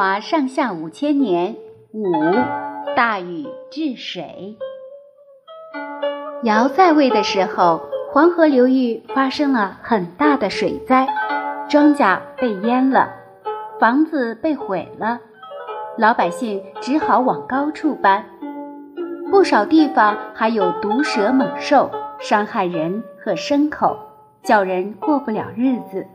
华上下五千年，五大禹治水。尧在位的时候，黄河流域发生了很大的水灾，庄稼被淹了，房子被毁了，老百姓只好往高处搬。不少地方还有毒蛇猛兽，伤害人和牲口，叫人过不了日子。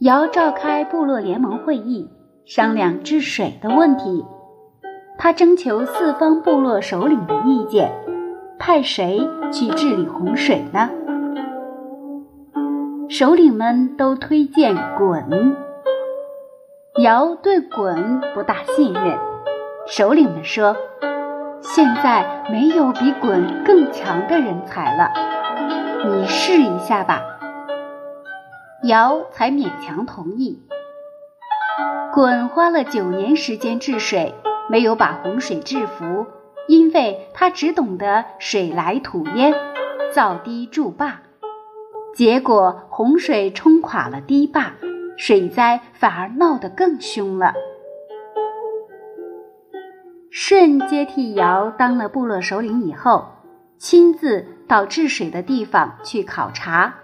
尧召开部落联盟会议。商量治水的问题，他征求四方部落首领的意见，派谁去治理洪水呢？首领们都推荐鲧。尧对鲧不大信任，首领们说：“现在没有比鲧更强的人才了，你试一下吧。”尧才勉强同意。鲧花了九年时间治水，没有把洪水制服，因为他只懂得水来土淹，造堤筑坝，结果洪水冲垮了堤坝，水灾反而闹得更凶了。舜接替尧当了部落首领以后，亲自到治水的地方去考察，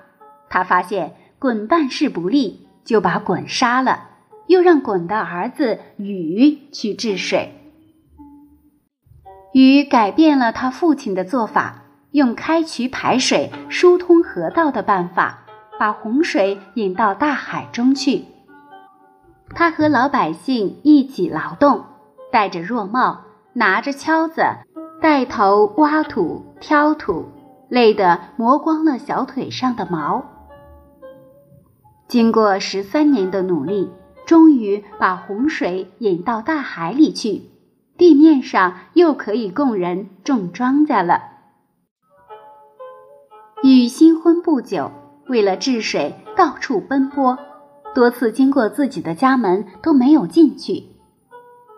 他发现鲧办事不力，就把鲧杀了。又让鲧的儿子禹去治水。禹改变了他父亲的做法，用开渠排水、疏通河道的办法，把洪水引到大海中去。他和老百姓一起劳动，戴着弱帽，拿着锹子，带头挖土、挑土，累得磨光了小腿上的毛。经过十三年的努力。终于把洪水引到大海里去，地面上又可以供人种庄稼了。禹新婚不久，为了治水到处奔波，多次经过自己的家门都没有进去。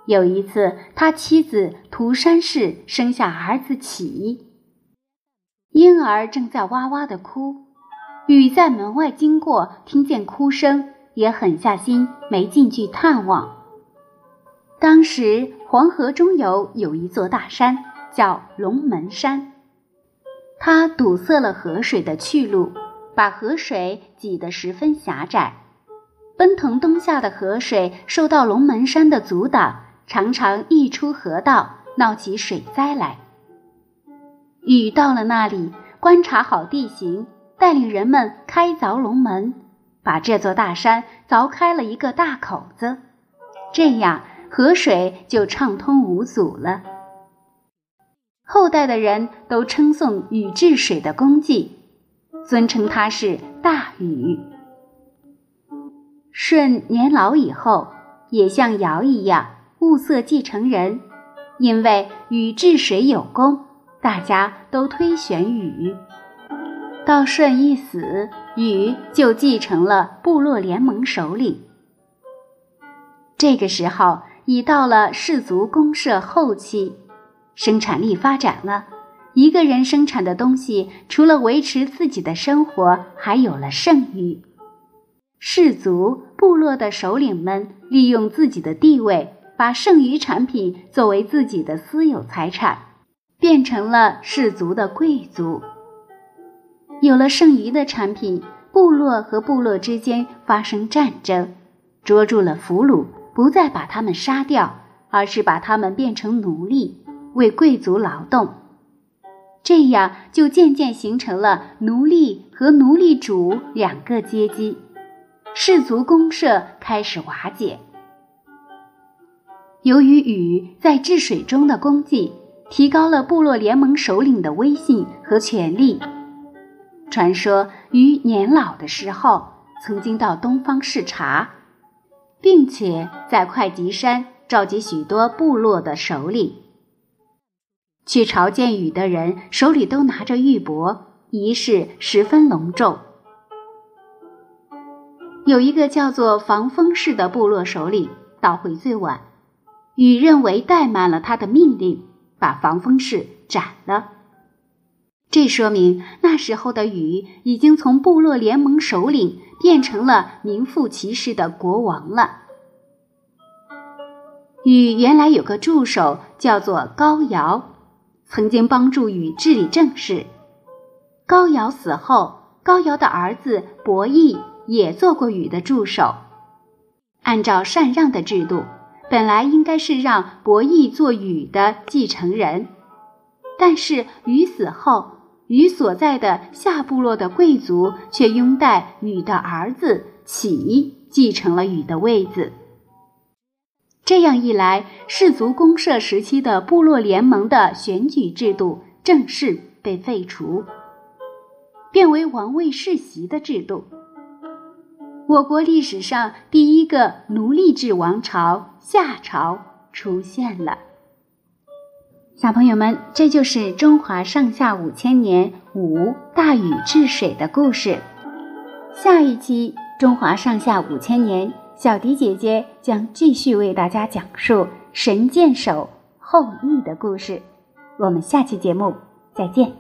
有一次，他妻子涂山氏生下儿子启，婴儿正在哇哇的哭，禹在门外经过，听见哭声。也狠下心没进去探望。当时黄河中游有一座大山，叫龙门山，它堵塞了河水的去路，把河水挤得十分狭窄。奔腾东下的河水受到龙门山的阻挡，常常溢出河道，闹起水灾来。禹到了那里，观察好地形，带领人们开凿龙门。把这座大山凿开了一个大口子，这样河水就畅通无阻了。后代的人都称颂禹治水的功绩，尊称他是大禹。舜年老以后，也像尧一样物色继承人，因为禹治水有功，大家都推选禹。到舜一死。禹就继承了部落联盟首领。这个时候已到了氏族公社后期，生产力发展了，一个人生产的东西除了维持自己的生活，还有了剩余。氏族部落的首领们利用自己的地位，把剩余产品作为自己的私有财产，变成了氏族的贵族。有了剩余的产品，部落和部落之间发生战争，捉住了俘虏，不再把他们杀掉，而是把他们变成奴隶，为贵族劳动。这样就渐渐形成了奴隶和奴隶主两个阶级，氏族公社开始瓦解。由于禹在治水中的功绩，提高了部落联盟首领的威信和权力。传说禹年老的时候，曾经到东方视察，并且在会稽山召集许多部落的首领。去朝见禹的人手里都拿着玉帛，仪式十分隆重。有一个叫做防风氏的部落首领到会最晚，禹认为怠慢了他的命令，把防风氏斩了。这说明那时候的禹已经从部落联盟首领变成了名副其实的国王了。禹原来有个助手叫做高尧，曾经帮助禹治理政事。高尧死后，高尧的儿子伯益也做过禹的助手。按照禅让的制度，本来应该是让伯益做禹的继承人，但是禹死后，禹所在的夏部落的贵族却拥戴禹的儿子启继承了禹的位子。这样一来，氏族公社时期的部落联盟的选举制度正式被废除，变为王位世袭的制度。我国历史上第一个奴隶制王朝夏朝出现了。小朋友们，这就是中华上下五千年五大禹治水的故事。下一期中华上下五千年。小迪姐姐将继续为大家讲述神箭手后羿的故事，我们下期节目再见。